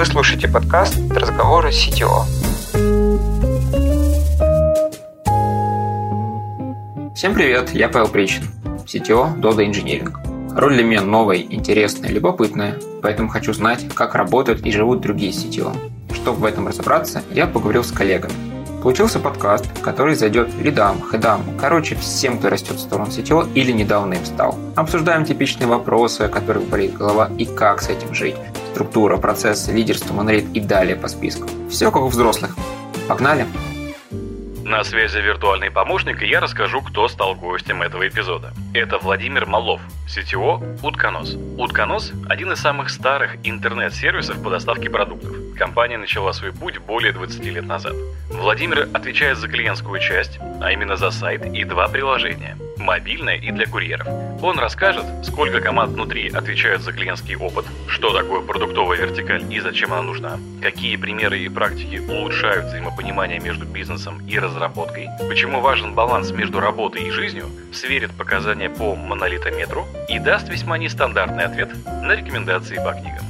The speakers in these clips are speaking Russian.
Вы слушаете подкаст «Разговоры CTO». Всем привет, я Павел Причин, CTO Dodo Engineering. Роль для меня новая, интересная, любопытная, поэтому хочу знать, как работают и живут другие CTO. Чтобы в этом разобраться, я поговорил с коллегами. Получился подкаст, который зайдет лидам, хедам, короче, всем, кто растет в сторону CTO или недавно им стал. Обсуждаем типичные вопросы, о которых болит голова и как с этим жить. Структура, процессы, лидерство, монолит и далее по списку. Все как у взрослых. Погнали! На связи виртуальный помощник, и я расскажу, кто стал гостем этого эпизода. Это Владимир Малов, CTO Утконос. Утконос – один из самых старых интернет-сервисов по доставке продуктов. Компания начала свой путь более 20 лет назад. Владимир отвечает за клиентскую часть, а именно за сайт и два приложения – мобильное и для курьеров. Он расскажет, сколько команд внутри отвечают за клиентский опыт, что такое продуктовая вертикаль и зачем она нужна, какие примеры и практики улучшают взаимопонимание между бизнесом и разработкой, почему важен баланс между работой и жизнью, сверит показания по монолитометру и даст весьма нестандартный ответ на рекомендации по книгам.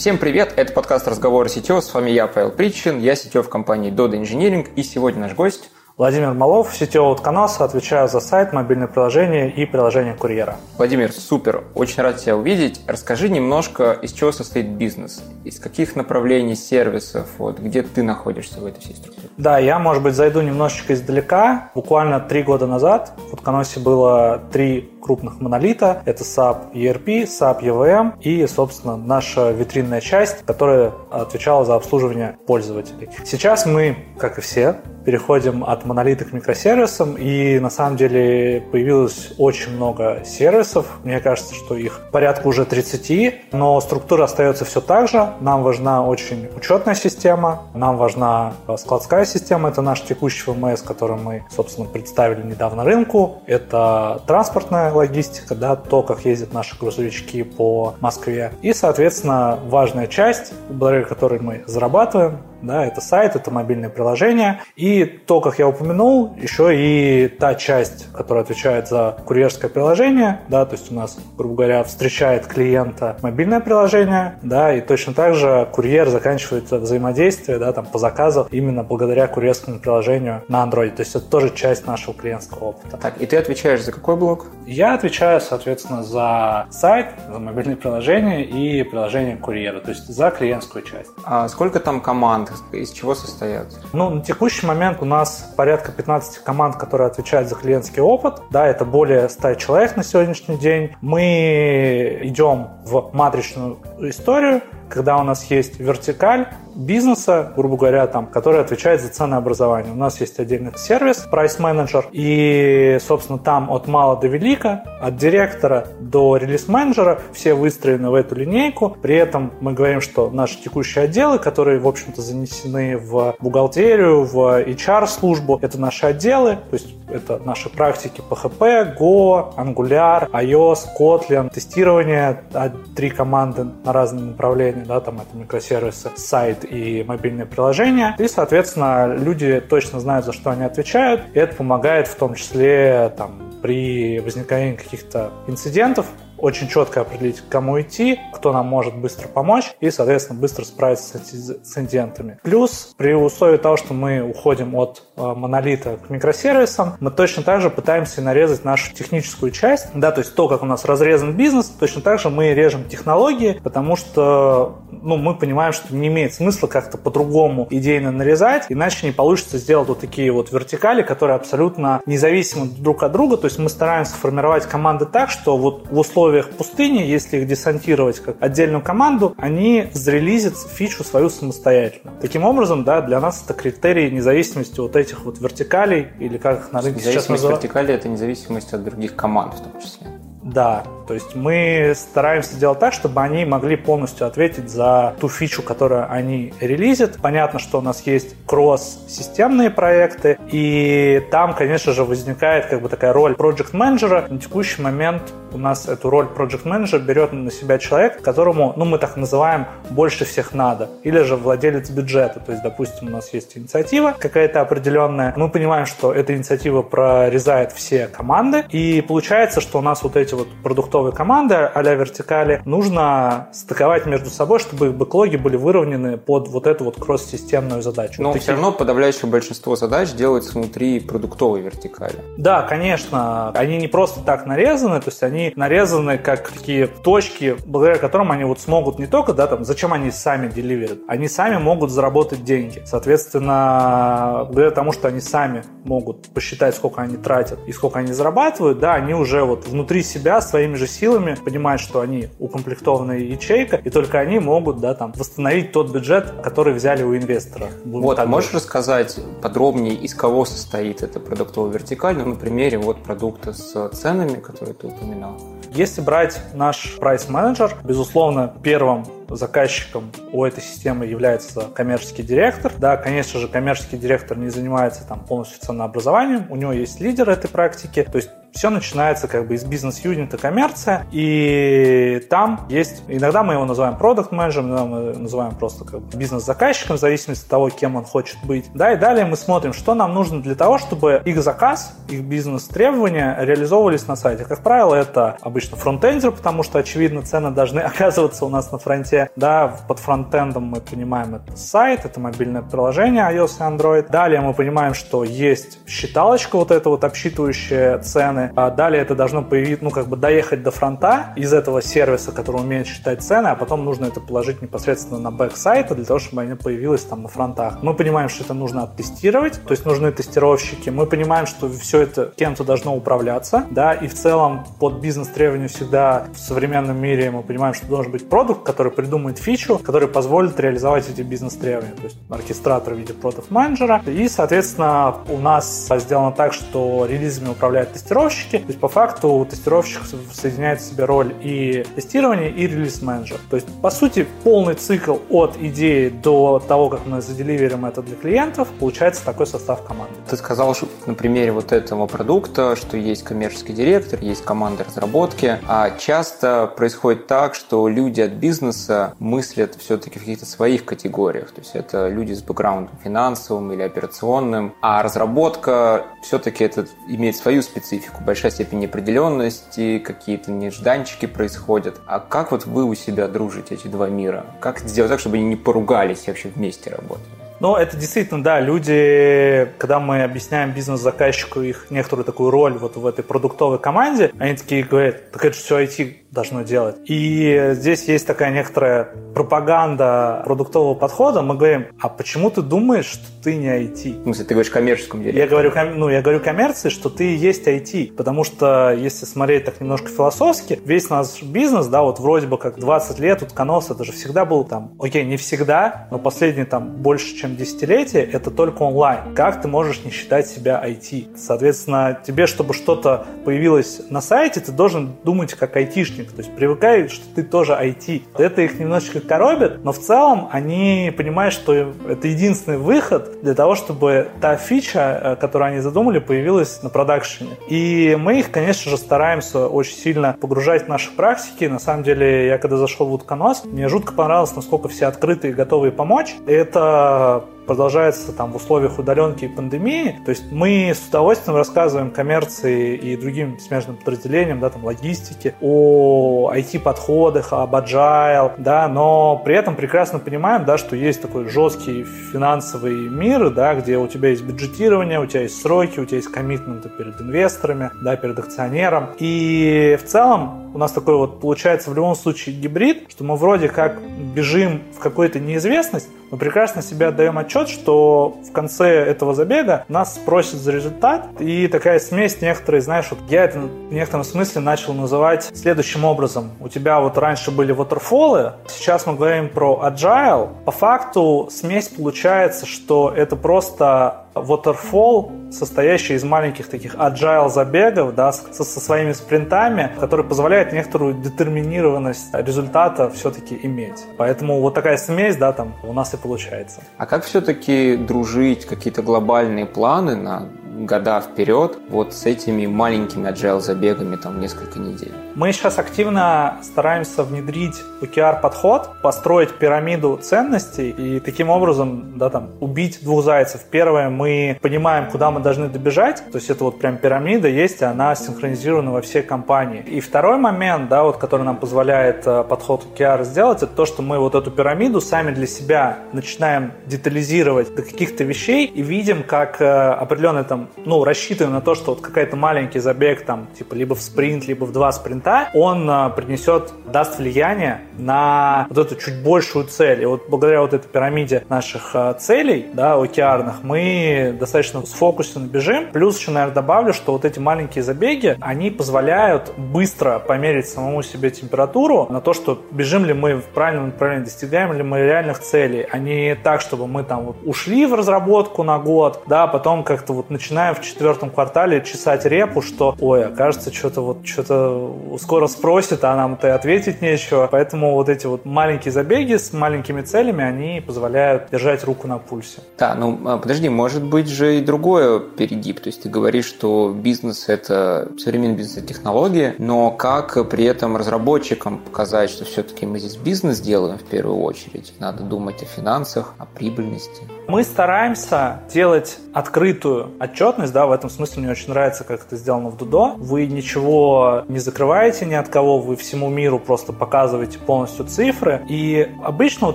Всем привет, это подкаст «Разговоры CTO», с вами я, Павел Причин, я CTO в компании Dodo Engineering, и сегодня наш гость Владимир Малов, сетевого утконоса, отвечаю за сайт, мобильное приложение и приложение курьера. Владимир, супер, очень рад тебя увидеть. Расскажи немножко, из чего состоит бизнес, из каких направлений сервисов, вот, где ты находишься в этой всей структуре. Да, я, может быть, зайду немножечко издалека. Буквально три года назад в утконосе было три крупных монолита. Это SAP ERP, SAP EVM и, собственно, наша витринная часть, которая отвечала за обслуживание пользователей. Сейчас мы, как и все, переходим от монолита к микросервисам, и на самом деле появилось очень много сервисов. Мне кажется, что их порядка уже 30, но структура остается все так же. Нам важна очень учетная система, нам важна складская система, это наш текущий ВМС, который мы, собственно, представили недавно рынку. Это транспортная логистика, да, то, как ездят наши грузовички по Москве. И, соответственно, важная часть, благодаря которой мы зарабатываем, да, это сайт, это мобильное приложение. И то, как я упомянул, еще и та часть, которая отвечает за курьерское приложение, да, то есть у нас, грубо говоря, встречает клиента мобильное приложение, да, и точно так же курьер заканчивает взаимодействие, да, там, по заказу именно благодаря курьерскому приложению на Android. То есть это тоже часть нашего клиентского опыта. Так, и ты отвечаешь за какой блок? Я отвечаю, соответственно, за сайт, за мобильное приложение и приложение курьера, то есть за клиентскую часть. А сколько там команд? Из чего состоят? Ну, на текущий момент у нас порядка 15 команд, которые отвечают за клиентский опыт. Да, это более 100 человек на сегодняшний день. Мы идем в матричную историю, когда у нас есть вертикаль бизнеса, грубо говоря, там, который отвечает за ценообразование. У нас есть отдельный сервис, Price Manager, и, собственно, там от мала до велика, от директора до релиз-менеджера все выстроены в эту линейку. При этом мы говорим, что наши текущие отделы, которые, в общем-то, занесены в бухгалтерию, в HR-службу, это наши отделы, то есть это наши практики PHP, Go, Angular, iOS, Kotlin, тестирование, а, три команды на разные направления, да, там это микросервисы, сайт и мобильные приложения. И, соответственно, люди точно знают, за что они отвечают, и это помогает в том числе там, при возникновении каких-то инцидентов очень четко определить, кому идти, кто нам может быстро помочь и, соответственно, быстро справиться с инцидентами. Плюс, при условии того, что мы уходим от э, монолита к микросервисам, мы точно так же пытаемся нарезать нашу техническую часть, да, то есть то, как у нас разрезан бизнес, точно так же мы режем технологии, потому что ну, мы понимаем, что не имеет смысла как-то по-другому идейно нарезать, иначе не получится сделать вот такие вот вертикали, которые абсолютно независимы друг от друга, то есть мы стараемся формировать команды так, что вот в условиях условиях пустыни, если их десантировать как отдельную команду, они зарелизят фичу свою самостоятельно. Таким образом, да, для нас это критерий независимости вот этих вот вертикалей, или как их на рынке сейчас называют. вертикали – это независимость от других команд в том числе. Да, то есть мы стараемся делать так, чтобы они могли полностью ответить за ту фичу, которую они релизят. Понятно, что у нас есть кросс-системные проекты, и там, конечно же, возникает как бы такая роль проект менеджера На текущий момент у нас эту роль проект менеджера берет на себя человек, которому, ну, мы так называем, больше всех надо. Или же владелец бюджета. То есть, допустим, у нас есть инициатива какая-то определенная. Мы понимаем, что эта инициатива прорезает все команды, и получается, что у нас вот эти вот продуктовые продуктовые команды а-ля вертикали нужно стыковать между собой, чтобы их бэклоги были выровнены под вот эту вот кросс-системную задачу. Но вот все равно подавляющее большинство задач делается внутри продуктовой вертикали. Да, конечно. Они не просто так нарезаны, то есть они нарезаны как такие точки, благодаря которым они вот смогут не только, да, там, зачем они сами деливерят, они сами могут заработать деньги. Соответственно, благодаря тому, что они сами могут посчитать, сколько они тратят и сколько они зарабатывают, да, они уже вот внутри себя своими же силами понимают, что они укомплектованная ячейка, и только они могут, да, там, восстановить тот бюджет, который взяли у инвестора. Вот, а можешь рассказать подробнее, из кого состоит эта продуктовая вертикаль, ну, на примере вот продукта с ценами, которые ты упоминал? Если брать наш прайс-менеджер, безусловно, первым заказчиком у этой системы является коммерческий директор. Да, конечно же, коммерческий директор не занимается там полностью ценообразованием, у него есть лидер этой практики, то есть все начинается как бы из бизнес-юнита коммерция, и там есть, иногда мы его называем продукт менеджером иногда мы называем просто как бы бизнес-заказчиком, в зависимости от того, кем он хочет быть. Да, и далее мы смотрим, что нам нужно для того, чтобы их заказ, их бизнес-требования реализовывались на сайте. Как правило, это обычно фронтендер, потому что, очевидно, цены должны оказываться у нас на фронте. Да, под фронтендом мы понимаем это сайт, это мобильное приложение iOS и Android. Далее мы понимаем, что есть считалочка вот эта вот обсчитывающая цены, цены. А далее это должно появиться, ну, как бы доехать до фронта из этого сервиса, который умеет считать цены, а потом нужно это положить непосредственно на бэк сайта для того, чтобы они появилось там на фронтах. Мы понимаем, что это нужно оттестировать, то есть нужны тестировщики. Мы понимаем, что все это кем-то должно управляться, да, и в целом под бизнес-требования всегда в современном мире мы понимаем, что должен быть продукт, который придумает фичу, который позволит реализовать эти бизнес-требования, то есть оркестратор в виде продукт-менеджера. И, соответственно, у нас сделано так, что релизами управляет тестировщик, тестировщики. То есть по факту тестировщик соединяет в себе роль и тестирования, и релиз-менеджер. То есть по сути полный цикл от идеи до того, как мы заделиверим это для клиентов, получается такой состав команды. Ты сказал, что на примере вот этого продукта, что есть коммерческий директор, есть команда разработки, а часто происходит так, что люди от бизнеса мыслят все-таки в каких-то своих категориях. То есть это люди с бэкграундом финансовым или операционным, а разработка все-таки это имеет свою специфику большая степень неопределенности, какие-то нежданчики происходят. А как вот вы у себя дружите эти два мира? Как сделать так, чтобы они не поругались и вообще вместе работали? Ну, это действительно, да, люди, когда мы объясняем бизнес-заказчику их некоторую такую роль вот в этой продуктовой команде, они такие говорят, так это же все IT должно делать. И здесь есть такая некоторая пропаганда продуктового подхода. Мы говорим, а почему ты думаешь, что ты не IT? В смысле, ты говоришь коммерческом деле? Я говорю, ну, я говорю коммерции, что ты есть IT. Потому что, если смотреть так немножко философски, весь наш бизнес, да, вот вроде бы как 20 лет, утконос, это же всегда был там, окей, не всегда, но последние там больше, чем десятилетие, это только онлайн. Как ты можешь не считать себя IT? Соответственно, тебе, чтобы что-то появилось на сайте, ты должен думать как айтишник айтишник, то есть привыкают, что ты тоже IT. Это их немножечко коробит, но в целом они понимают, что это единственный выход для того, чтобы та фича, э, которую они задумали, появилась на продакшене. И мы их, конечно же, стараемся очень сильно погружать в наши практики. На самом деле, я когда зашел в Утконос, мне жутко понравилось, насколько все открытые и готовые помочь. Это продолжается там в условиях удаленки и пандемии. То есть мы с удовольствием рассказываем коммерции и другим смежным подразделениям, да, там логистике, о IT-подходах, об agile, да, но при этом прекрасно понимаем, да, что есть такой жесткий финансовый мир, да, где у тебя есть бюджетирование, у тебя есть сроки, у тебя есть коммитменты перед инвесторами, да, перед акционером. И в целом у нас такой вот получается в любом случае гибрид, что мы вроде как бежим в какую-то неизвестность, мы прекрасно себе отдаем отчет, что в конце этого забега нас спросят за результат, и такая смесь некоторые, знаешь, вот я это в некотором смысле начал называть следующим образом. У тебя вот раньше были waterfall, сейчас мы говорим про agile. По факту смесь получается, что это просто waterfall, состоящий из маленьких таких agile забегов, да, со, со своими спринтами, который позволяет некоторую детерминированность результата все-таки иметь. Поэтому вот такая смесь, да, там у нас и получается. А как все-таки дружить, какие-то глобальные планы на года вперед вот с этими маленькими agile забегами там несколько недель? Мы сейчас активно стараемся внедрить OKR-подход, построить пирамиду ценностей и таким образом да, там, убить двух зайцев. Первое, мы понимаем, куда мы должны добежать, то есть это вот прям пирамида есть, и она синхронизирована во всей компании. И второй момент, да, вот, который нам позволяет э, подход OKR сделать, это то, что мы вот эту пирамиду сами для себя начинаем детализировать до каких-то вещей и видим, как э, определенный там, ну, рассчитываем на то, что вот какой-то маленький забег там, типа либо в спринт, либо в два спринта, он а, принесет, даст влияние на вот эту чуть большую цель. И вот благодаря вот этой пирамиде наших а, целей, да, океарных, мы достаточно сфокусированно бежим. Плюс еще, наверное, добавлю, что вот эти маленькие забеги, они позволяют быстро померить самому себе температуру на то, что бежим ли мы в правильном направлении, достигаем ли мы реальных целей, а не так, чтобы мы там вот ушли в разработку на год, да, а потом как-то вот начинаем в четвертом квартале чесать репу, что, ой, окажется, что-то вот, что-то скоро спросит, а нам-то ответить нечего. Поэтому вот эти вот маленькие забеги с маленькими целями, они позволяют держать руку на пульсе. Да, ну а, подожди, может быть же и другое перегиб. То есть ты говоришь, что бизнес – это современный бизнес – это технологии, но как при этом разработчикам показать, что все-таки мы здесь бизнес делаем в первую очередь? Надо думать о финансах, о прибыльности. Мы стараемся делать открытую отчетность, да, в этом смысле мне очень нравится, как это сделано в Дудо. Вы ничего не закрываете ни от кого, вы всему миру просто показываете полностью цифры. И обычно вот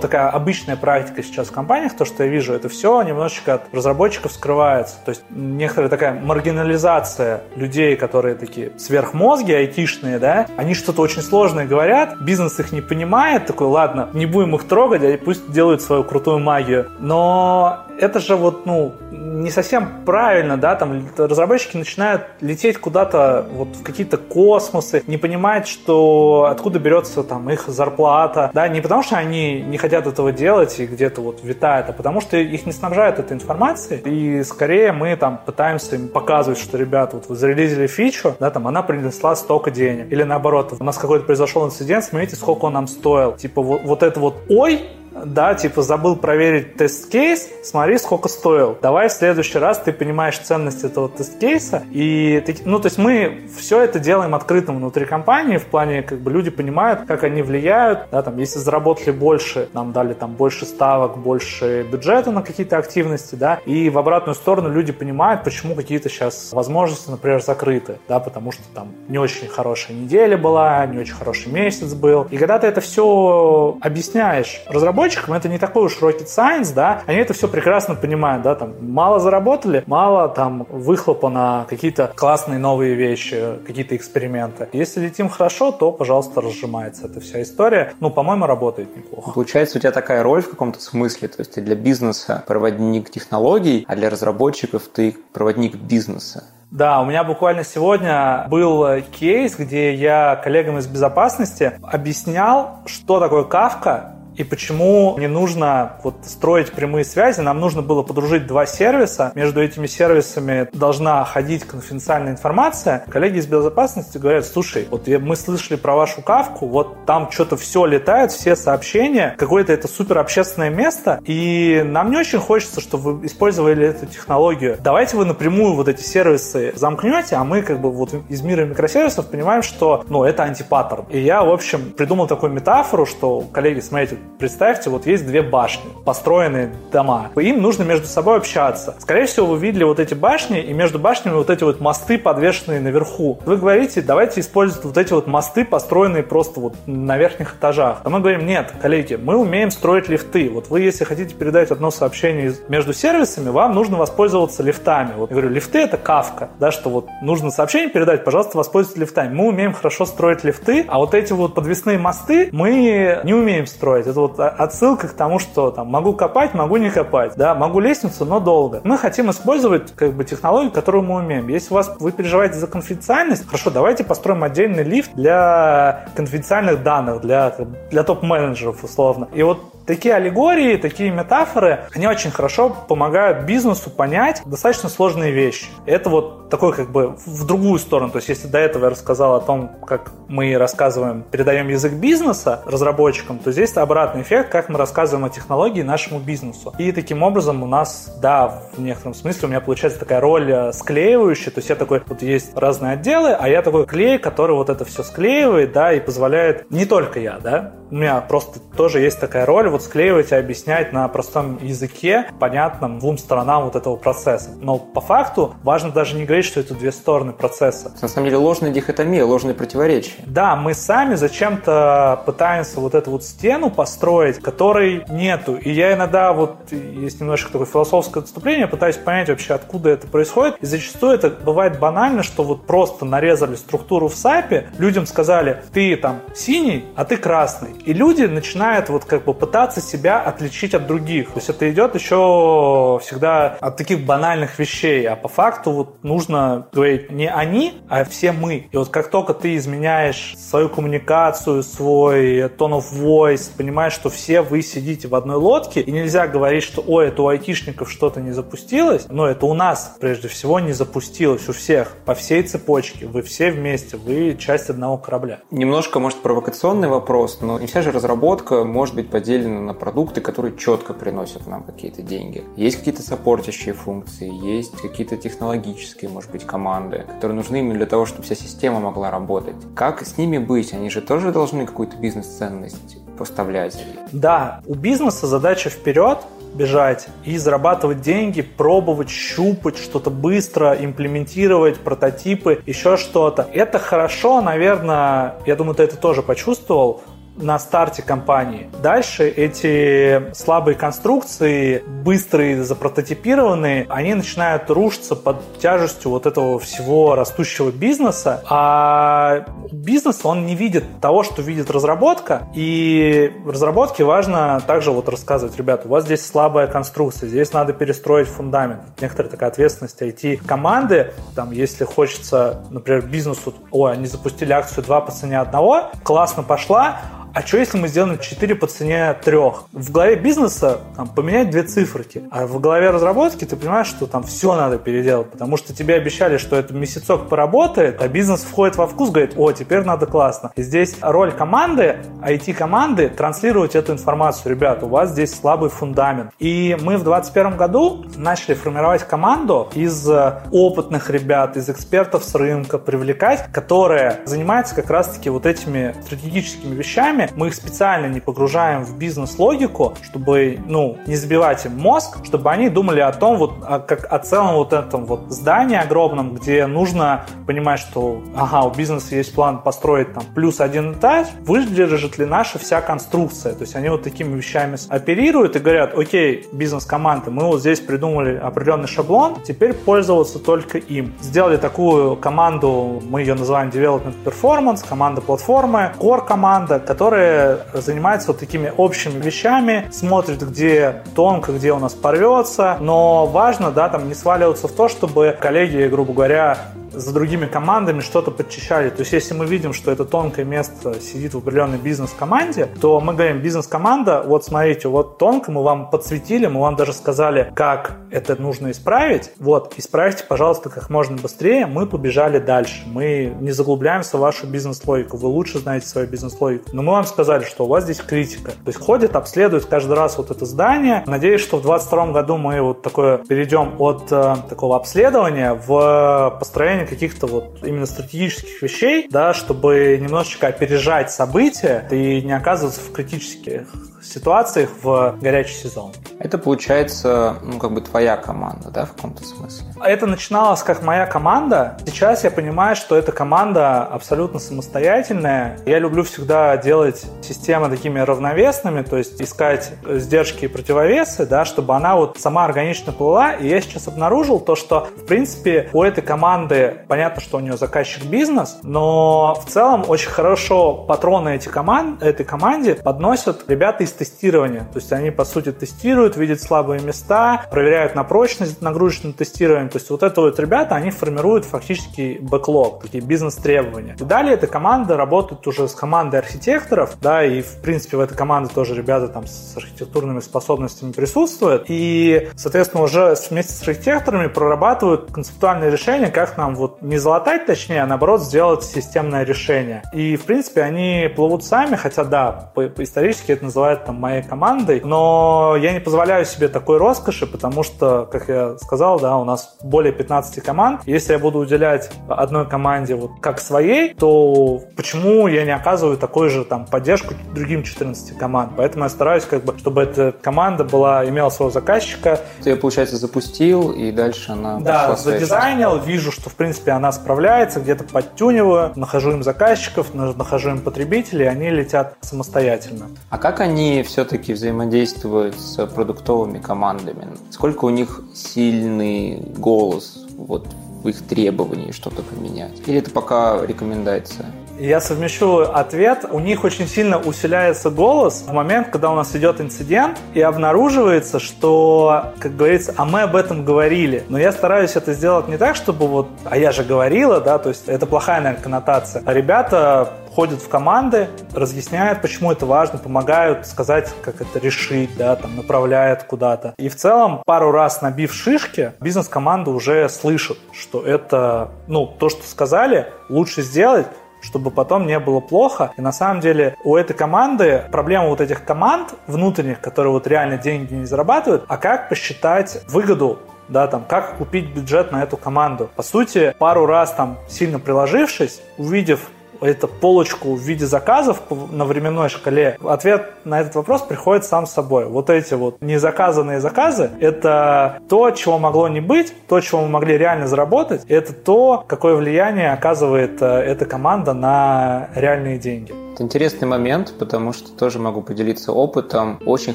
такая обычная практика сейчас в компаниях, то, что я вижу, это все немножечко от разработчиков скрывается. То есть некоторая такая маргинализация людей, которые такие сверхмозги, айтишные, да, они что-то очень сложное говорят, бизнес их не понимает, такой, ладно, не будем их трогать, а пусть делают свою крутую магию. Но это же вот, ну, не совсем правильно, да, там разработчики начинают лететь куда-то вот в какие-то космосы, не понимают, что откуда берется там их зарплата, да, не потому что они не хотят этого делать и где-то вот витают, а потому что их не снабжают этой информацией, и скорее мы там пытаемся им показывать, что, ребята, вот вы зарелизили фичу, да, там она принесла столько денег, или наоборот, у нас какой-то произошел инцидент, смотрите, сколько он нам стоил, типа вот, вот это вот ой, да, типа забыл проверить тест-кейс, смотри, сколько стоил. Давай в следующий раз ты понимаешь ценность этого тест-кейса. И, ну, то есть мы все это делаем открытым внутри компании, в плане, как бы люди понимают, как они влияют, да, там, если заработали больше, нам дали там больше ставок, больше бюджета на какие-то активности, да, и в обратную сторону люди понимают, почему какие-то сейчас возможности, например, закрыты, да, потому что там не очень хорошая неделя была, не очень хороший месяц был. И когда ты это все объясняешь разработчикам, разработчикам это не такой уж rocket science, да, они это все прекрасно понимают, да, там мало заработали, мало там выхлопа на какие-то классные новые вещи, какие-то эксперименты. Если летим хорошо, то, пожалуйста, разжимается эта вся история. Ну, по-моему, работает неплохо. Получается, у тебя такая роль в каком-то смысле, то есть ты для бизнеса проводник технологий, а для разработчиков ты проводник бизнеса. Да, у меня буквально сегодня был кейс, где я коллегам из безопасности объяснял, что такое кавка и почему не нужно вот строить прямые связи. Нам нужно было подружить два сервиса. Между этими сервисами должна ходить конфиденциальная информация. Коллеги из безопасности говорят, слушай, вот мы слышали про вашу кавку, вот там что-то все летает, все сообщения, какое-то это супер общественное место, и нам не очень хочется, чтобы вы использовали эту технологию. Давайте вы напрямую вот эти сервисы замкнете, а мы как бы вот из мира микросервисов понимаем, что ну, это антипаттерн. И я, в общем, придумал такую метафору, что, коллеги, смотрите, Представьте, вот есть две башни, построенные дома. Им нужно между собой общаться. Скорее всего, вы видели вот эти башни, и между башнями вот эти вот мосты, подвешенные наверху. Вы говорите, давайте использовать вот эти вот мосты, построенные просто вот на верхних этажах. А мы говорим, нет, коллеги, мы умеем строить лифты. Вот вы, если хотите передать одно сообщение между сервисами, вам нужно воспользоваться лифтами. Вот я говорю, лифты это кавка, да, что вот нужно сообщение передать, пожалуйста, воспользуйтесь лифтами. Мы умеем хорошо строить лифты, а вот эти вот подвесные мосты мы не умеем строить это вот отсылка к тому, что там могу копать, могу не копать, да, могу лестницу, но долго. Мы хотим использовать как бы технологию, которую мы умеем. Если у вас вы переживаете за конфиденциальность, хорошо, давайте построим отдельный лифт для конфиденциальных данных, для, для топ-менеджеров условно. И вот такие аллегории, такие метафоры, они очень хорошо помогают бизнесу понять достаточно сложные вещи. Это вот такой как бы в другую сторону. То есть если до этого я рассказал о том, как мы рассказываем, передаем язык бизнеса разработчикам, то здесь обратный эффект, как мы рассказываем о технологии нашему бизнесу. И таким образом у нас, да, в некотором смысле у меня получается такая роль э, склеивающая. То есть я такой, вот есть разные отделы, а я такой клей, который вот это все склеивает, да, и позволяет не только я, да, у меня просто тоже есть такая роль вот склеивать и объяснять на простом языке, понятном двум сторонам вот этого процесса. Но по факту важно даже не говорить, что это две стороны процесса. На самом деле ложная дихотомия, ложные противоречия. Да, мы сами зачем-то пытаемся вот эту вот стену построить, которой нету. И я иногда вот, есть немножко такое философское отступление, пытаюсь понять вообще, откуда это происходит. И зачастую это бывает банально, что вот просто нарезали структуру в САПе, людям сказали, ты там синий, а ты красный. И люди начинают вот как бы пытаться себя отличить от других. То есть это идет еще всегда от таких банальных вещей, а по факту вот нужно говорить не они, а все мы. И вот как только ты изменяешь свою коммуникацию, свой tone of voice, понимаешь, что все вы сидите в одной лодке, и нельзя говорить, что ой, это у айтишников что-то не запустилось, но это у нас прежде всего не запустилось, у всех, по всей цепочке, вы все вместе, вы часть одного корабля. Немножко, может, провокационный вопрос, но не вся же разработка может быть поделена на продукты, которые четко приносят нам какие-то деньги. Есть какие-то саппортящие функции, есть какие-то технологические, может быть, команды, которые нужны именно для того, чтобы вся система могла работать. Как с ними быть? Они же тоже должны какую-то бизнес-ценность поставлять. Да, у бизнеса задача вперед, бежать и зарабатывать деньги, пробовать, щупать, что-то быстро имплементировать, прототипы, еще что-то. Это хорошо, наверное, я думаю, ты это тоже почувствовал, на старте компании. Дальше эти слабые конструкции, быстрые, запрототипированные, они начинают рушиться под тяжестью вот этого всего растущего бизнеса, а бизнес, он не видит того, что видит разработка, и в разработке важно также вот рассказывать, ребята, у вас здесь слабая конструкция, здесь надо перестроить фундамент. Некоторая такая ответственность IT-команды, там, если хочется, например, бизнесу, ой, они запустили акцию 2 по цене одного, классно пошла, а что если мы сделаем 4 по цене 3? В голове бизнеса там, поменять две циферки, а в голове разработки ты понимаешь, что там все надо переделать, потому что тебе обещали, что это месяцок поработает, а бизнес входит во вкус, говорит, о, теперь надо классно. И здесь роль команды, IT-команды, транслировать эту информацию. Ребята, у вас здесь слабый фундамент. И мы в 2021 году начали формировать команду из э, опытных ребят, из экспертов с рынка, привлекать, которые занимаются как раз-таки вот этими стратегическими вещами, мы их специально не погружаем в бизнес-логику, чтобы, ну, не забивать им мозг, чтобы они думали о том, вот, о, как о целом вот этом вот здании огромном, где нужно понимать, что, ага, у бизнеса есть план построить там плюс один этаж, выдержит ли наша вся конструкция. То есть они вот такими вещами оперируют и говорят, окей, бизнес-команды, мы вот здесь придумали определенный шаблон, теперь пользоваться только им. Сделали такую команду, мы ее называем Development Performance, команда платформы, core команда, которая которые занимаются вот такими общими вещами, смотрят, где тонко, где у нас порвется, но важно, да, там не сваливаться в то, чтобы коллеги, грубо говоря, за другими командами что-то подчищали. То есть, если мы видим, что это тонкое место сидит в определенной бизнес-команде, то мы говорим, бизнес-команда, вот смотрите, вот тонко, мы вам подсветили, мы вам даже сказали, как это нужно исправить. Вот, исправьте, пожалуйста, как можно быстрее, мы побежали дальше. Мы не заглубляемся в вашу бизнес-логику, вы лучше знаете свою бизнес-логику. Но мы вам сказали, что у вас здесь критика. То есть, ходит, обследует каждый раз вот это здание. Надеюсь, что в 2022 году мы вот такое перейдем от э, такого обследования в построение каких-то вот именно стратегических вещей, да, чтобы немножечко опережать события и не оказываться в критических ситуациях в горячий сезон. Это получается, ну, как бы твоя команда, да, в каком-то смысле? Это начиналось как моя команда. Сейчас я понимаю, что эта команда абсолютно самостоятельная. Я люблю всегда делать системы такими равновесными, то есть искать сдержки и противовесы, да, чтобы она вот сама органично плыла. И я сейчас обнаружил то, что, в принципе, у этой команды понятно, что у нее заказчик бизнес, но в целом очень хорошо патроны эти команд, этой команде подносят ребята из тестирования. То есть они, по сути, тестируют, видят слабые места, проверяют на прочность нагрузочным тестированием. То есть вот это вот ребята, они формируют фактически бэклог, такие бизнес-требования. И далее эта команда работает уже с командой архитекторов, да, и в принципе в этой команде тоже ребята там с архитектурными способностями присутствуют. И, соответственно, уже вместе с архитекторами прорабатывают концептуальные решения, как нам вот не залатать, точнее, а наоборот сделать системное решение. И, в принципе, они плывут сами, хотя, да, исторически это называют там моей командой, но я не позволяю себе такой роскоши, потому что, как я сказал, да, у нас более 15 команд. Если я буду уделять одной команде вот как своей, то почему я не оказываю такой же там поддержку другим 14 команд? Поэтому я стараюсь как бы, чтобы эта команда была, имела своего заказчика. Ты ее, получается, запустил, и дальше она Да, задизайнил, вижу, что, в принципе, она справляется, где-то подтюниваю, нахожу им заказчиков, нахожу им потребителей, они летят самостоятельно. А как они все-таки взаимодействуют с продуктовыми командами? Сколько у них сильный голос вот в их требовании что-то поменять? Или это пока рекомендация? Я совмещу ответ. У них очень сильно усиляется голос в момент, когда у нас идет инцидент, и обнаруживается, что, как говорится, а мы об этом говорили. Но я стараюсь это сделать не так, чтобы вот, а я же говорила, да, то есть это плохая, наверное, коннотация. А ребята ходят в команды, разъясняют, почему это важно, помогают сказать, как это решить, да, там, направляют куда-то. И в целом, пару раз набив шишки, бизнес-команда уже слышит, что это, ну, то, что сказали, лучше сделать, чтобы потом не было плохо. И на самом деле у этой команды проблема вот этих команд внутренних, которые вот реально деньги не зарабатывают, а как посчитать выгоду да, там, как купить бюджет на эту команду. По сути, пару раз там сильно приложившись, увидев эту полочку в виде заказов на временной шкале, ответ на этот вопрос приходит сам собой. Вот эти вот незаказанные заказы – это то, чего могло не быть, то, чего мы могли реально заработать, это то, какое влияние оказывает э, эта команда на реальные деньги. Это интересный момент, потому что тоже могу поделиться опытом. Очень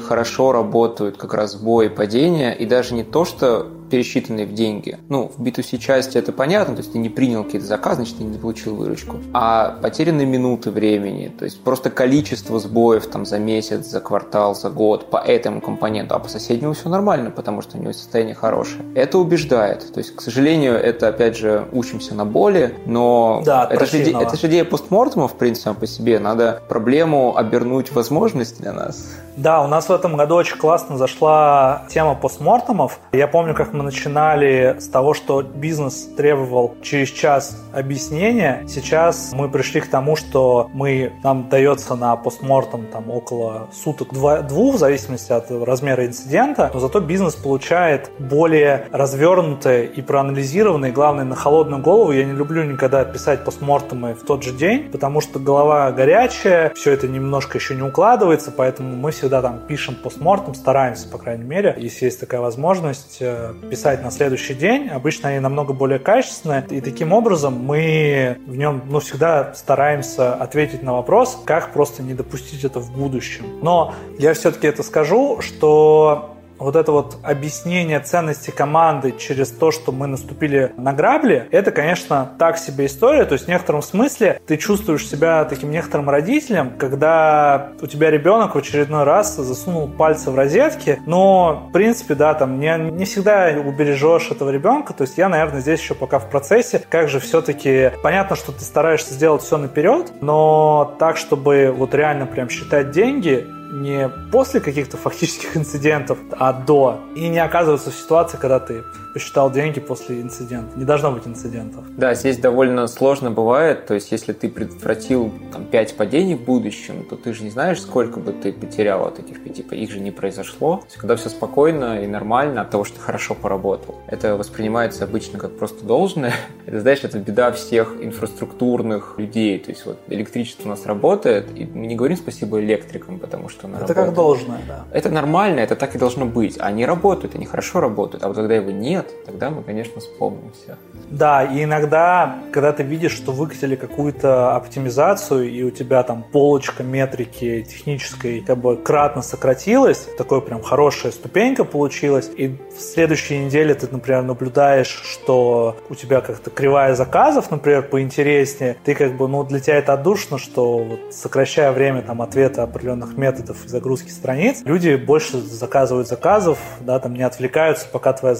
хорошо работают как раз сбои падения, и даже не то, что пересчитанные в деньги. Ну, в B2C части это понятно, то есть ты не принял какие-то заказы, значит, ты не получил выручку. А потерянные минуты времени, то есть просто количество сбоев там за месяц, за квартал, за год по этому компоненту, а по соседнему все нормально, потому что у него состояние хорошее. Это убеждает. То есть, к сожалению, это, опять же, учимся на боли, но да, это, же, это же идея постмортума, в принципе, по себе. Надо проблему обернуть возможность для нас. Да, у нас в этом году очень классно зашла тема постмортумов. Я помню, как мы начинали с того, что бизнес требовал через час объяснения. Сейчас мы пришли к тому, что мы, нам дается на постмортум там около суток два, двух, в зависимости от размера инцидента, но зато бизнес получает более развернутые и проанализированные, главное, на холодную голову. Я не люблю никогда писать постмортумы в тот же день, потому что голова горячая, все это немножко еще не укладывается, поэтому мы всегда там пишем постмортом, стараемся, по крайней мере, если есть такая возможность, э, писать на следующий день. Обычно они намного более качественные, и таким образом мы в нем ну, всегда стараемся ответить на вопрос, как просто не допустить это в будущем. Но я все-таки это скажу, что вот это вот объяснение ценности команды через то, что мы наступили на грабли, это, конечно, так себе история. То есть в некотором смысле ты чувствуешь себя таким некоторым родителем, когда у тебя ребенок в очередной раз засунул пальцы в розетки, но, в принципе, да, там не, не всегда убережешь этого ребенка. То есть я, наверное, здесь еще пока в процессе. Как же все-таки... Понятно, что ты стараешься сделать все наперед, но так, чтобы вот реально прям считать деньги, не после каких-то фактических инцидентов, а до. И не оказываться в ситуации, когда ты посчитал деньги после инцидента. Не должно быть инцидентов. Да, здесь довольно сложно бывает. То есть, если ты предотвратил там, 5 падений в будущем, то ты же не знаешь, сколько бы ты потерял от этих пяти. Их же не произошло. То есть, когда все спокойно и нормально от того, что ты хорошо поработал, это воспринимается обычно как просто должное. Это, знаешь, это беда всех инфраструктурных людей. То есть, вот электричество у нас работает, и мы не говорим спасибо электрикам, потому что она это работает. как должное, да. Это нормально, это так и должно быть. Они работают, они хорошо работают. А вот когда его нет, тогда мы, конечно, вспомним все. Да, и иногда, когда ты видишь, что выкатили какую-то оптимизацию, и у тебя там полочка метрики технической как бы кратно сократилась, такой прям хорошая ступенька получилась, и в следующей неделе ты, например, наблюдаешь, что у тебя как-то кривая заказов, например, поинтереснее, ты как бы, ну, для тебя это отдушно, что вот сокращая время там ответа определенных методов загрузки страниц, люди больше заказывают заказов, да, там не отвлекаются, пока твоя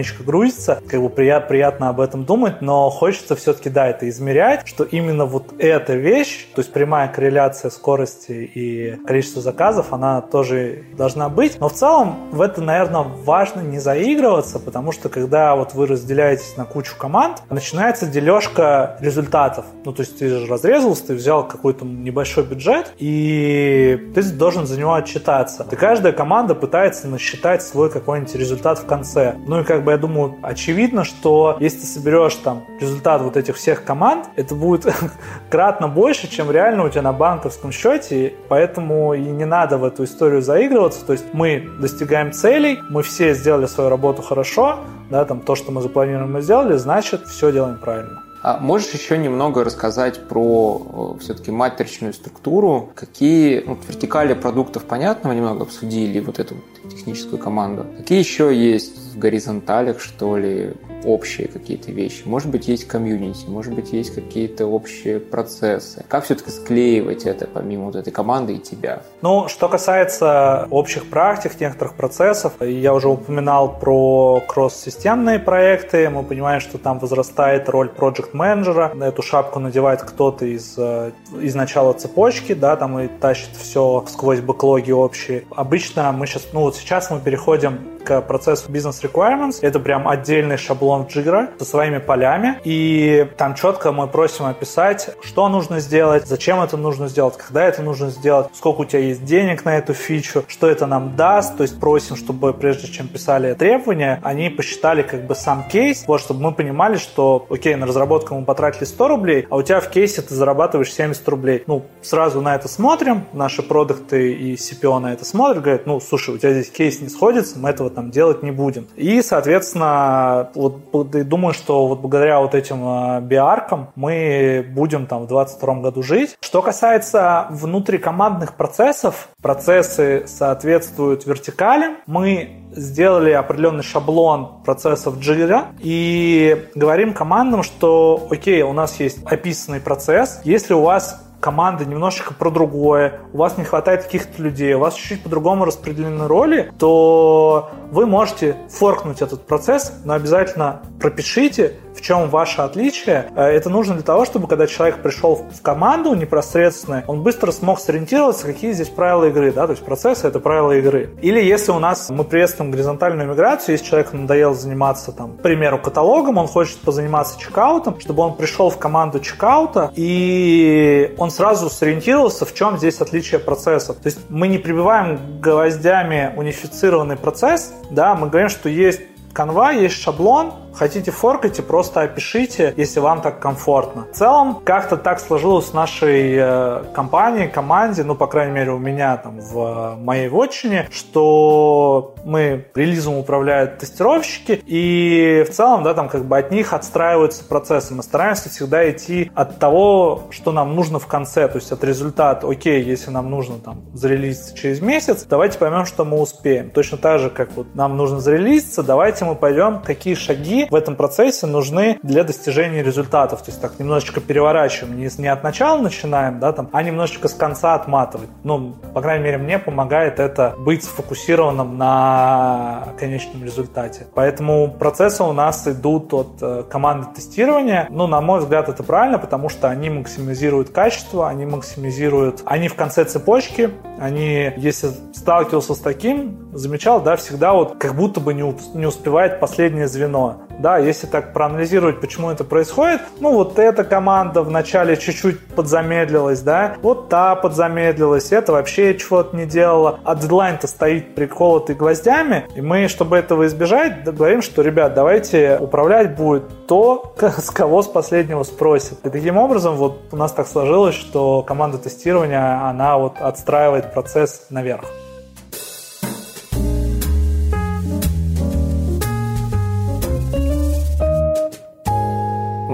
страничка грузится, как бы приятно, приятно об этом думать, но хочется все-таки, да, это измерять, что именно вот эта вещь, то есть прямая корреляция скорости и количества заказов, она тоже должна быть. Но в целом в это, наверное, важно не заигрываться, потому что когда вот вы разделяетесь на кучу команд, начинается дележка результатов. Ну, то есть ты же разрезался, ты взял какой-то небольшой бюджет, и ты должен за него отчитаться. И каждая команда пытается насчитать свой какой-нибудь результат в конце. Ну и как бы я думаю, очевидно, что если ты соберешь там результат вот этих всех команд, это будет кратно больше, чем реально у тебя на банковском счете, поэтому и не надо в эту историю заигрываться. То есть мы достигаем целей, мы все сделали свою работу хорошо, да, там то, что мы запланировали, мы сделали, значит, все делаем правильно. А можешь еще немного рассказать про э, все-таки матричную структуру? Какие ну, вертикали продуктов, понятно, мы немного обсудили вот эту вот техническую команду. Какие еще есть в горизонталях, что ли, общие какие-то вещи. Может быть, есть комьюнити, может быть, есть какие-то общие процессы. Как все-таки склеивать это помимо вот этой команды и тебя? Ну, что касается общих практик, некоторых процессов, я уже упоминал про кросс-системные проекты. Мы понимаем, что там возрастает роль проект-менеджера. На эту шапку надевает кто-то из, э, из начала цепочки, да, там и тащит все сквозь бэклоги общие. Обычно мы сейчас, ну вот сейчас мы переходим к процессу Business Requirements. Это прям отдельный шаблон Jira со своими полями. И там четко мы просим описать, что нужно сделать, зачем это нужно сделать, когда это нужно сделать, сколько у тебя есть денег на эту фичу, что это нам даст. То есть просим, чтобы прежде чем писали требования, они посчитали как бы сам кейс, вот, чтобы мы понимали, что, окей, на разработку мы потратили 100 рублей, а у тебя в кейсе ты зарабатываешь 70 рублей. Ну, сразу на это смотрим, наши продукты и CPO на это смотрят, говорят, ну, слушай, у тебя здесь кейс не сходится, мы этого там делать не будем. И, соответственно, вот думаю, что вот благодаря вот этим а, биаркам мы будем там в 2022 году жить. Что касается внутрикомандных процессов, процессы соответствуют вертикали. Мы сделали определенный шаблон процессов Jira и говорим командам, что окей, у нас есть описанный процесс. Если у вас команда немножечко про другое, у вас не хватает каких-то людей, у вас чуть-чуть по-другому распределены роли, то вы можете форкнуть этот процесс, но обязательно пропишите, в чем ваше отличие. Э, это нужно для того, чтобы когда человек пришел в команду непосредственно, он быстро смог сориентироваться, какие здесь правила игры, да, то есть процессы — это правила игры. Или если у нас мы приветствуем горизонтальную миграцию, если человеку надоело заниматься, там, к примеру, каталогом, он хочет позаниматься чекаутом, чтобы он пришел в команду чекаута, и он сразу сориентировался, в чем здесь отличие процессов. То есть мы не прибиваем гвоздями унифицированный процесс, да, мы говорим, что есть канва, есть шаблон, Хотите форкайте, просто опишите, если вам так комфортно. В целом, как-то так сложилось в нашей э, компании, команде, ну, по крайней мере, у меня там в моей вотчине, что мы релизом управляют тестировщики, и в целом, да, там как бы от них отстраиваются процессы. Мы стараемся всегда идти от того, что нам нужно в конце, то есть от результата, окей, если нам нужно там зарелизиться через месяц, давайте поймем, что мы успеем. Точно так же, как вот нам нужно зарелизиться, давайте мы пойдем, какие шаги в этом процессе нужны для достижения результатов. То есть так немножечко переворачиваем, не, не от начала начинаем, да, там, а немножечко с конца отматывать. Ну, по крайней мере, мне помогает это быть сфокусированным на конечном результате. Поэтому процессы у нас идут от э, команды тестирования. Ну, на мой взгляд, это правильно, потому что они максимизируют качество, они максимизируют... Они в конце цепочки, они, если сталкивался с таким, замечал, да, всегда вот как будто бы не, не успевает последнее звено Да, если так проанализировать, почему это происходит, ну вот эта команда вначале чуть-чуть подзамедлилась, да, вот та подзамедлилась, это вообще чего-то не делала, а дедлайн-то стоит приколотый гвоздями, и мы, чтобы этого избежать, говорим, что, ребят, давайте управлять будет то, с кого с последнего спросят. И таким образом вот у нас так сложилось, что команда тестирования, она вот отстраивает процесс наверх.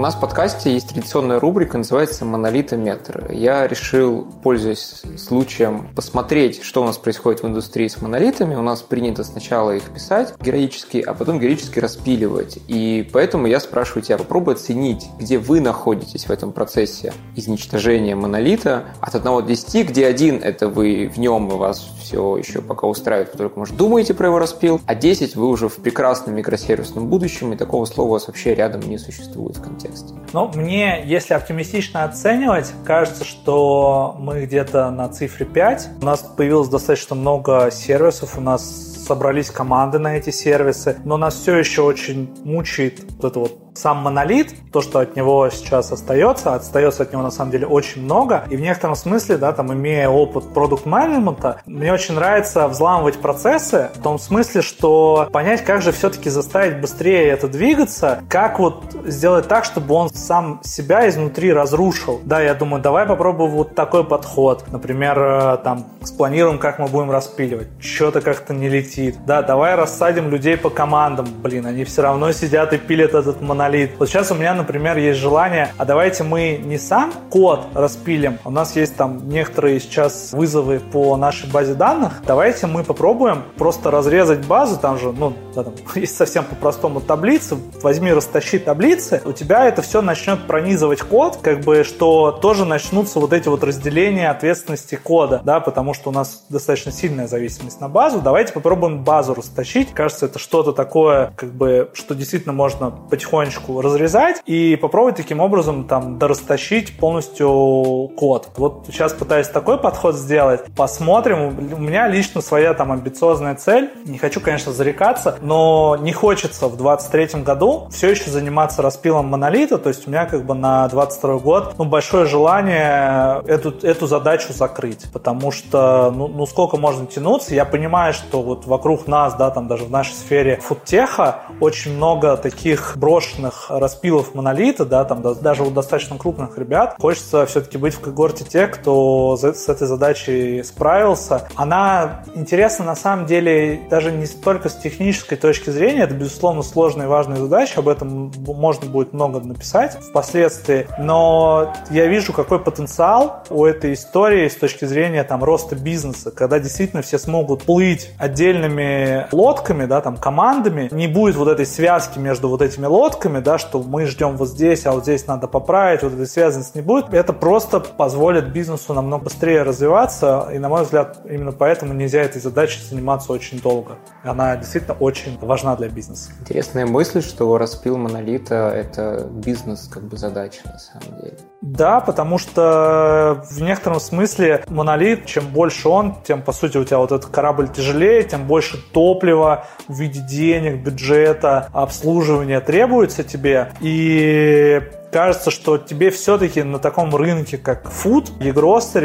Нас в подкасте есть традиционная рубрика, называется «Монолитометр». Я решил, пользуясь случаем, посмотреть, что у нас происходит в индустрии с монолитами. У нас принято сначала их писать героически, а потом героически распиливать. И поэтому я спрашиваю тебя, попробуй оценить, где вы находитесь в этом процессе изничтожения монолита от 1 до 10, где один – это вы в нем, и вас все еще пока устраивает, только, может, думаете про его распил, а 10 вы уже в прекрасном микросервисном будущем, и такого слова у вас вообще рядом не существует в контексте контексте. Ну, мне, если оптимистично оценивать, кажется, что мы где-то на цифре 5. У нас появилось достаточно много сервисов, у нас собрались команды на эти сервисы, но нас все еще очень мучает вот это вот сам монолит, то, что от него сейчас остается, остается от него на самом деле очень много. И в некотором смысле, да, там, имея опыт продукт менеджмента мне очень нравится взламывать процессы в том смысле, что понять, как же все-таки заставить быстрее это двигаться, как вот сделать так, чтобы он сам себя изнутри разрушил. Да, я думаю, давай попробуем вот такой подход. Например, э, там, спланируем, как мы будем распиливать. Что-то как-то не летит. Да, давай рассадим людей по командам. Блин, они все равно сидят и пилят этот монолит монолит. Вот сейчас у меня, например, есть желание, а давайте мы не сам код распилим, у нас есть там некоторые сейчас вызовы по нашей базе данных, давайте мы попробуем просто разрезать базу, там же, ну, да, там, есть совсем по-простому таблицы, возьми, растащи таблицы, у тебя это все начнет пронизывать код, как бы, что тоже начнутся вот эти вот разделения ответственности кода, да, потому что у нас достаточно сильная зависимость на базу, давайте попробуем базу растащить, кажется, это что-то такое, как бы, что действительно можно потихонечку потихонечку разрезать и попробовать таким образом там дорастащить полностью код. Вот сейчас пытаюсь такой подход сделать. Посмотрим. У меня лично своя там амбициозная цель. Не хочу, конечно, зарекаться, но не хочется в 23 году все еще заниматься распилом монолита. То есть у меня как бы на 22 год ну, большое желание эту, эту задачу закрыть. Потому что ну, ну сколько можно тянуться. Я понимаю, что вот вокруг нас, да, там даже в нашей сфере фудтеха очень много таких брошенных крупных распилов монолита, да, там даже у достаточно крупных ребят, хочется все-таки быть в когорте тех, кто с этой задачей справился. Она интересна на самом деле даже не столько с технической точки зрения, это, безусловно, сложная и важная задача, об этом можно будет много написать впоследствии, но я вижу, какой потенциал у этой истории с точки зрения там роста бизнеса, когда действительно все смогут плыть отдельными лодками, да, там командами, не будет вот этой связки между вот этими лодками, ошибками, да, что мы ждем вот здесь, а вот здесь надо поправить, вот этой связанности не будет, это просто позволит бизнесу намного быстрее развиваться, и, на мой взгляд, именно поэтому нельзя этой задачей заниматься очень долго. Она действительно очень важна для бизнеса. Интересная мысль, что распил монолита — это бизнес как бы задача на самом деле. Да, потому что в некотором смысле монолит, чем больше он, тем, по сути, у тебя вот этот корабль тяжелее, тем больше топлива в виде денег, бюджета, обслуживания требуется тебе. И кажется, что тебе все-таки на таком рынке, как фуд, e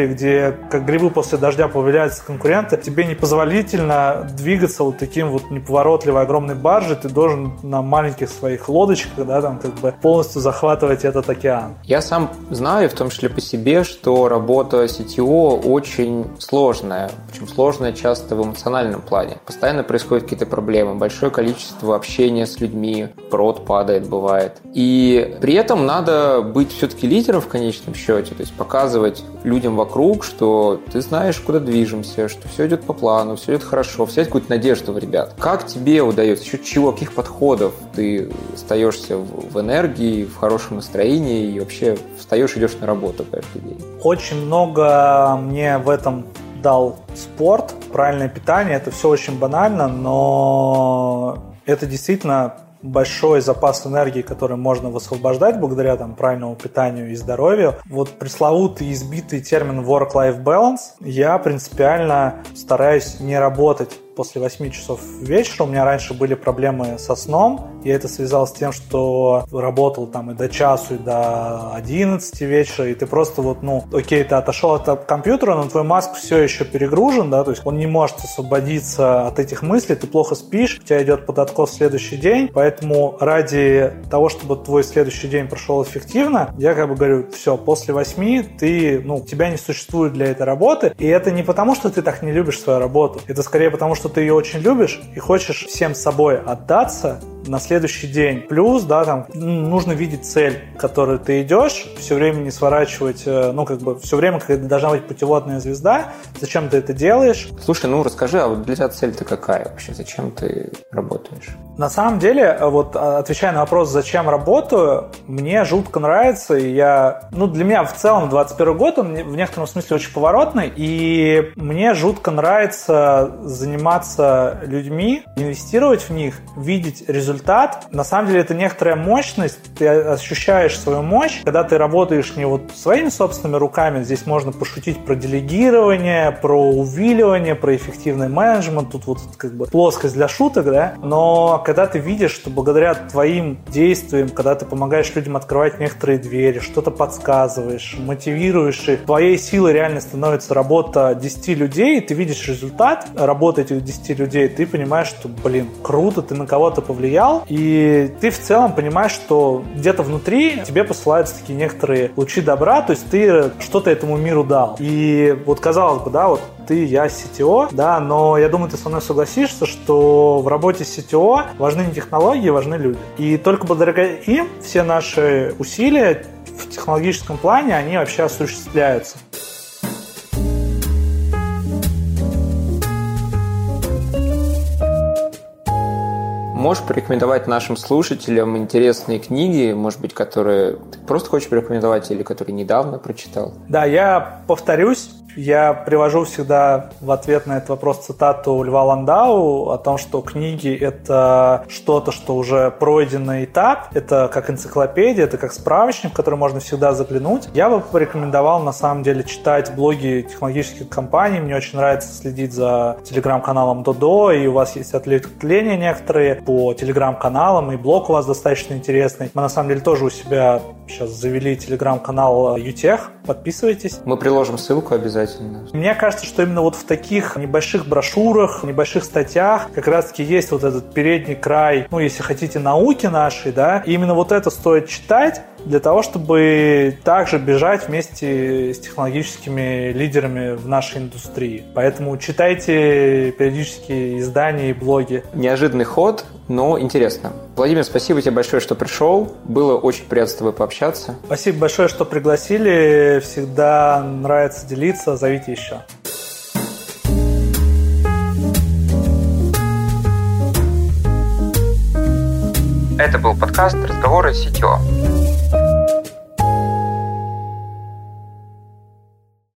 где как грибы после дождя появляются конкуренты, тебе непозволительно двигаться вот таким вот неповоротливой огромной баржей, ты должен на маленьких своих лодочках, да, там как бы полностью захватывать этот океан. Я сам знаю, в том числе по себе, что работа CTO очень сложная, причем сложная часто в эмоциональном плане. Постоянно происходят какие-то проблемы, большое количество общения с людьми, прод падает, бывает. И при этом надо быть все-таки лидером в конечном счете, то есть показывать людям вокруг, что ты знаешь, куда движемся, что все идет по плану, все идет хорошо, взять какую-то надежду в ребят. Как тебе удается, еще чего, каких подходов ты остаешься в энергии, в хорошем настроении и вообще встаешь, идешь на работу каждый день? Очень много мне в этом дал спорт, правильное питание, это все очень банально, но это действительно большой запас энергии, который можно высвобождать благодаря там, правильному питанию и здоровью. Вот пресловутый избитый термин work-life balance я принципиально стараюсь не работать после 8 часов вечера. У меня раньше были проблемы со сном, и это связалось с тем, что работал там и до часу, и до 11 вечера, и ты просто вот, ну, окей, ты отошел от компьютера, но твой мозг все еще перегружен, да, то есть он не может освободиться от этих мыслей, ты плохо спишь, у тебя идет под откос следующий день, поэтому ради того, чтобы твой следующий день прошел эффективно, я как бы говорю, все, после 8 ты, ну, тебя не существует для этой работы, и это не потому, что ты так не любишь свою работу, это скорее потому, что ты ее очень любишь и хочешь всем собой отдаться на следующий день. Плюс, да, там нужно видеть цель, к которой ты идешь, все время не сворачивать, э, ну, как бы, все время, когда должна быть путеводная звезда, зачем ты это делаешь. Слушай, ну, расскажи, а вот для тебя цель-то какая вообще? Зачем ты работаешь? На самом деле, э, вот а, отвечая на вопрос, зачем работаю, мне жутко нравится, и я, ну, для меня в целом 21 год, он в некотором смысле очень поворотный, и мне жутко нравится заниматься людьми, инвестировать в них, видеть результаты результат. На самом деле это некоторая мощность, ты ощущаешь свою мощь, когда ты работаешь не вот своими собственными руками, здесь можно пошутить про делегирование, про увиливание, про эффективный менеджмент, тут вот как бы плоскость для шуток, да, но когда ты видишь, что благодаря твоим действиям, когда ты помогаешь людям открывать некоторые двери, что-то подсказываешь, мотивируешь их, твоей силой реально становится работа 10 людей, ты видишь результат работы этих 10 людей, ты понимаешь, что, блин, круто, ты на кого-то повлиял, повлиял, и ты в целом понимаешь, что где-то внутри тебе посылаются такие некоторые лучи добра, то есть ты что-то этому миру дал. И вот казалось бы, да, вот ты, я CTO, да, но я думаю, ты со мной согласишься, что в работе CTO важны не технологии, важны люди. И только благодаря им все наши усилия в технологическом плане, они вообще осуществляются. Можешь порекомендовать нашим слушателям интересные книги, может быть, которые ты просто хочешь порекомендовать или которые недавно прочитал? Да, я повторюсь, я привожу всегда в ответ на этот вопрос цитату Льва Ландау о том, что книги — это что-то, что уже пройденный этап, это как энциклопедия, это как справочник, в который можно всегда заглянуть. Я бы порекомендовал, на самом деле, читать блоги технологических компаний. Мне очень нравится следить за телеграм-каналом Додо, и у вас есть ответвления некоторые по телеграм-каналам, и блог у вас достаточно интересный. Мы, на самом деле, тоже у себя сейчас завели телеграм-канал Ютех. Подписывайтесь. Мы приложим ссылку обязательно обязательно. Мне кажется, что именно вот в таких небольших брошюрах, небольших статьях как раз-таки есть вот этот передний край, ну, если хотите, науки нашей, да, и именно вот это стоит читать, для того, чтобы также бежать вместе с технологическими лидерами в нашей индустрии. Поэтому читайте периодически издания и блоги. Неожиданный ход, но интересно. Владимир, спасибо тебе большое, что пришел. Было очень приятно с тобой пообщаться. Спасибо большое, что пригласили. Всегда нравится делиться. Зовите еще. Это был подкаст «Разговоры с сетью».